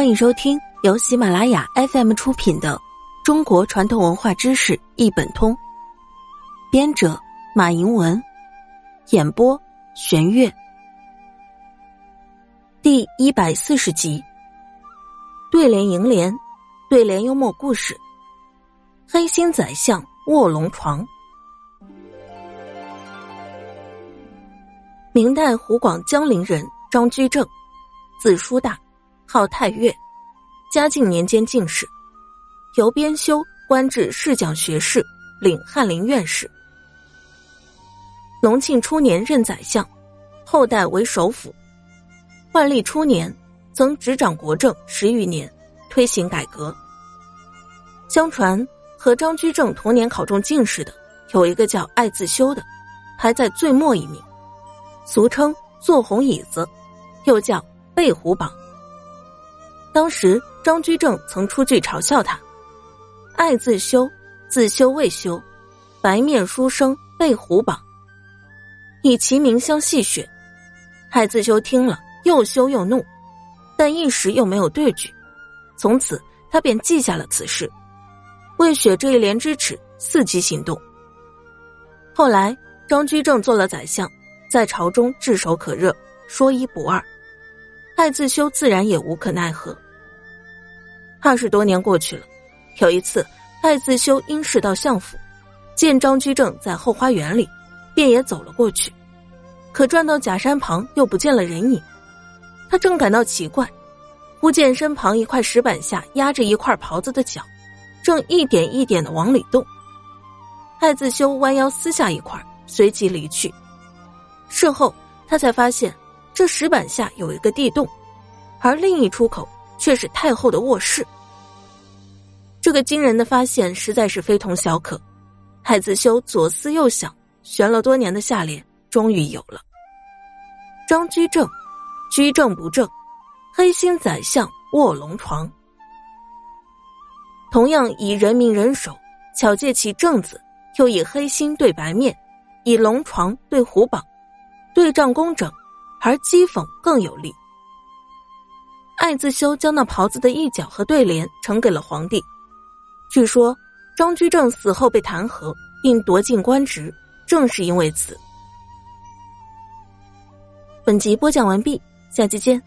欢迎收听由喜马拉雅 FM 出品的《中国传统文化知识一本通》，编者马迎文，演播玄月。第一百四十集，对联楹联，对联幽默故事。黑心宰相卧龙床。明代湖广江陵人张居正，字叔大。号太岳，嘉靖年间进士，由编修官至侍讲学士，领翰林院士。隆庆初年任宰相，后代为首辅。万历初年曾执掌国政十余年，推行改革。相传和张居正同年考中进士的有一个叫艾自修的，排在最末一名，俗称坐红椅子，又叫背虎榜。当时张居正曾出句嘲笑他：“爱自修，自修未修，白面书生被虎榜。”以其名相戏谑。爱自修听了又羞又怒，但一时又没有对句，从此他便记下了此事，为雪这一连之耻，伺机行动。后来张居正做了宰相，在朝中炙手可热，说一不二。爱自修自然也无可奈何。二十多年过去了，有一次，爱自修因事到相府，见张居正在后花园里，便也走了过去。可转到假山旁，又不见了人影。他正感到奇怪，忽见身旁一块石板下压着一块袍子的脚，正一点一点的往里动。爱自修弯腰撕下一块，随即离去。事后他才发现。这石板下有一个地洞，而另一出口却是太后的卧室。这个惊人的发现实在是非同小可。太子修左思右想，悬了多年的下联终于有了：张居正，居正不正，黑心宰相卧龙床。同样以人民人手，巧借其正字，又以黑心对白面，以龙床对虎榜，对仗工整。而讥讽更有力。艾自修将那袍子的一角和对联呈给了皇帝。据说张居正死后被弹劾，并夺尽官职，正是因为此。本集播讲完毕，下期见。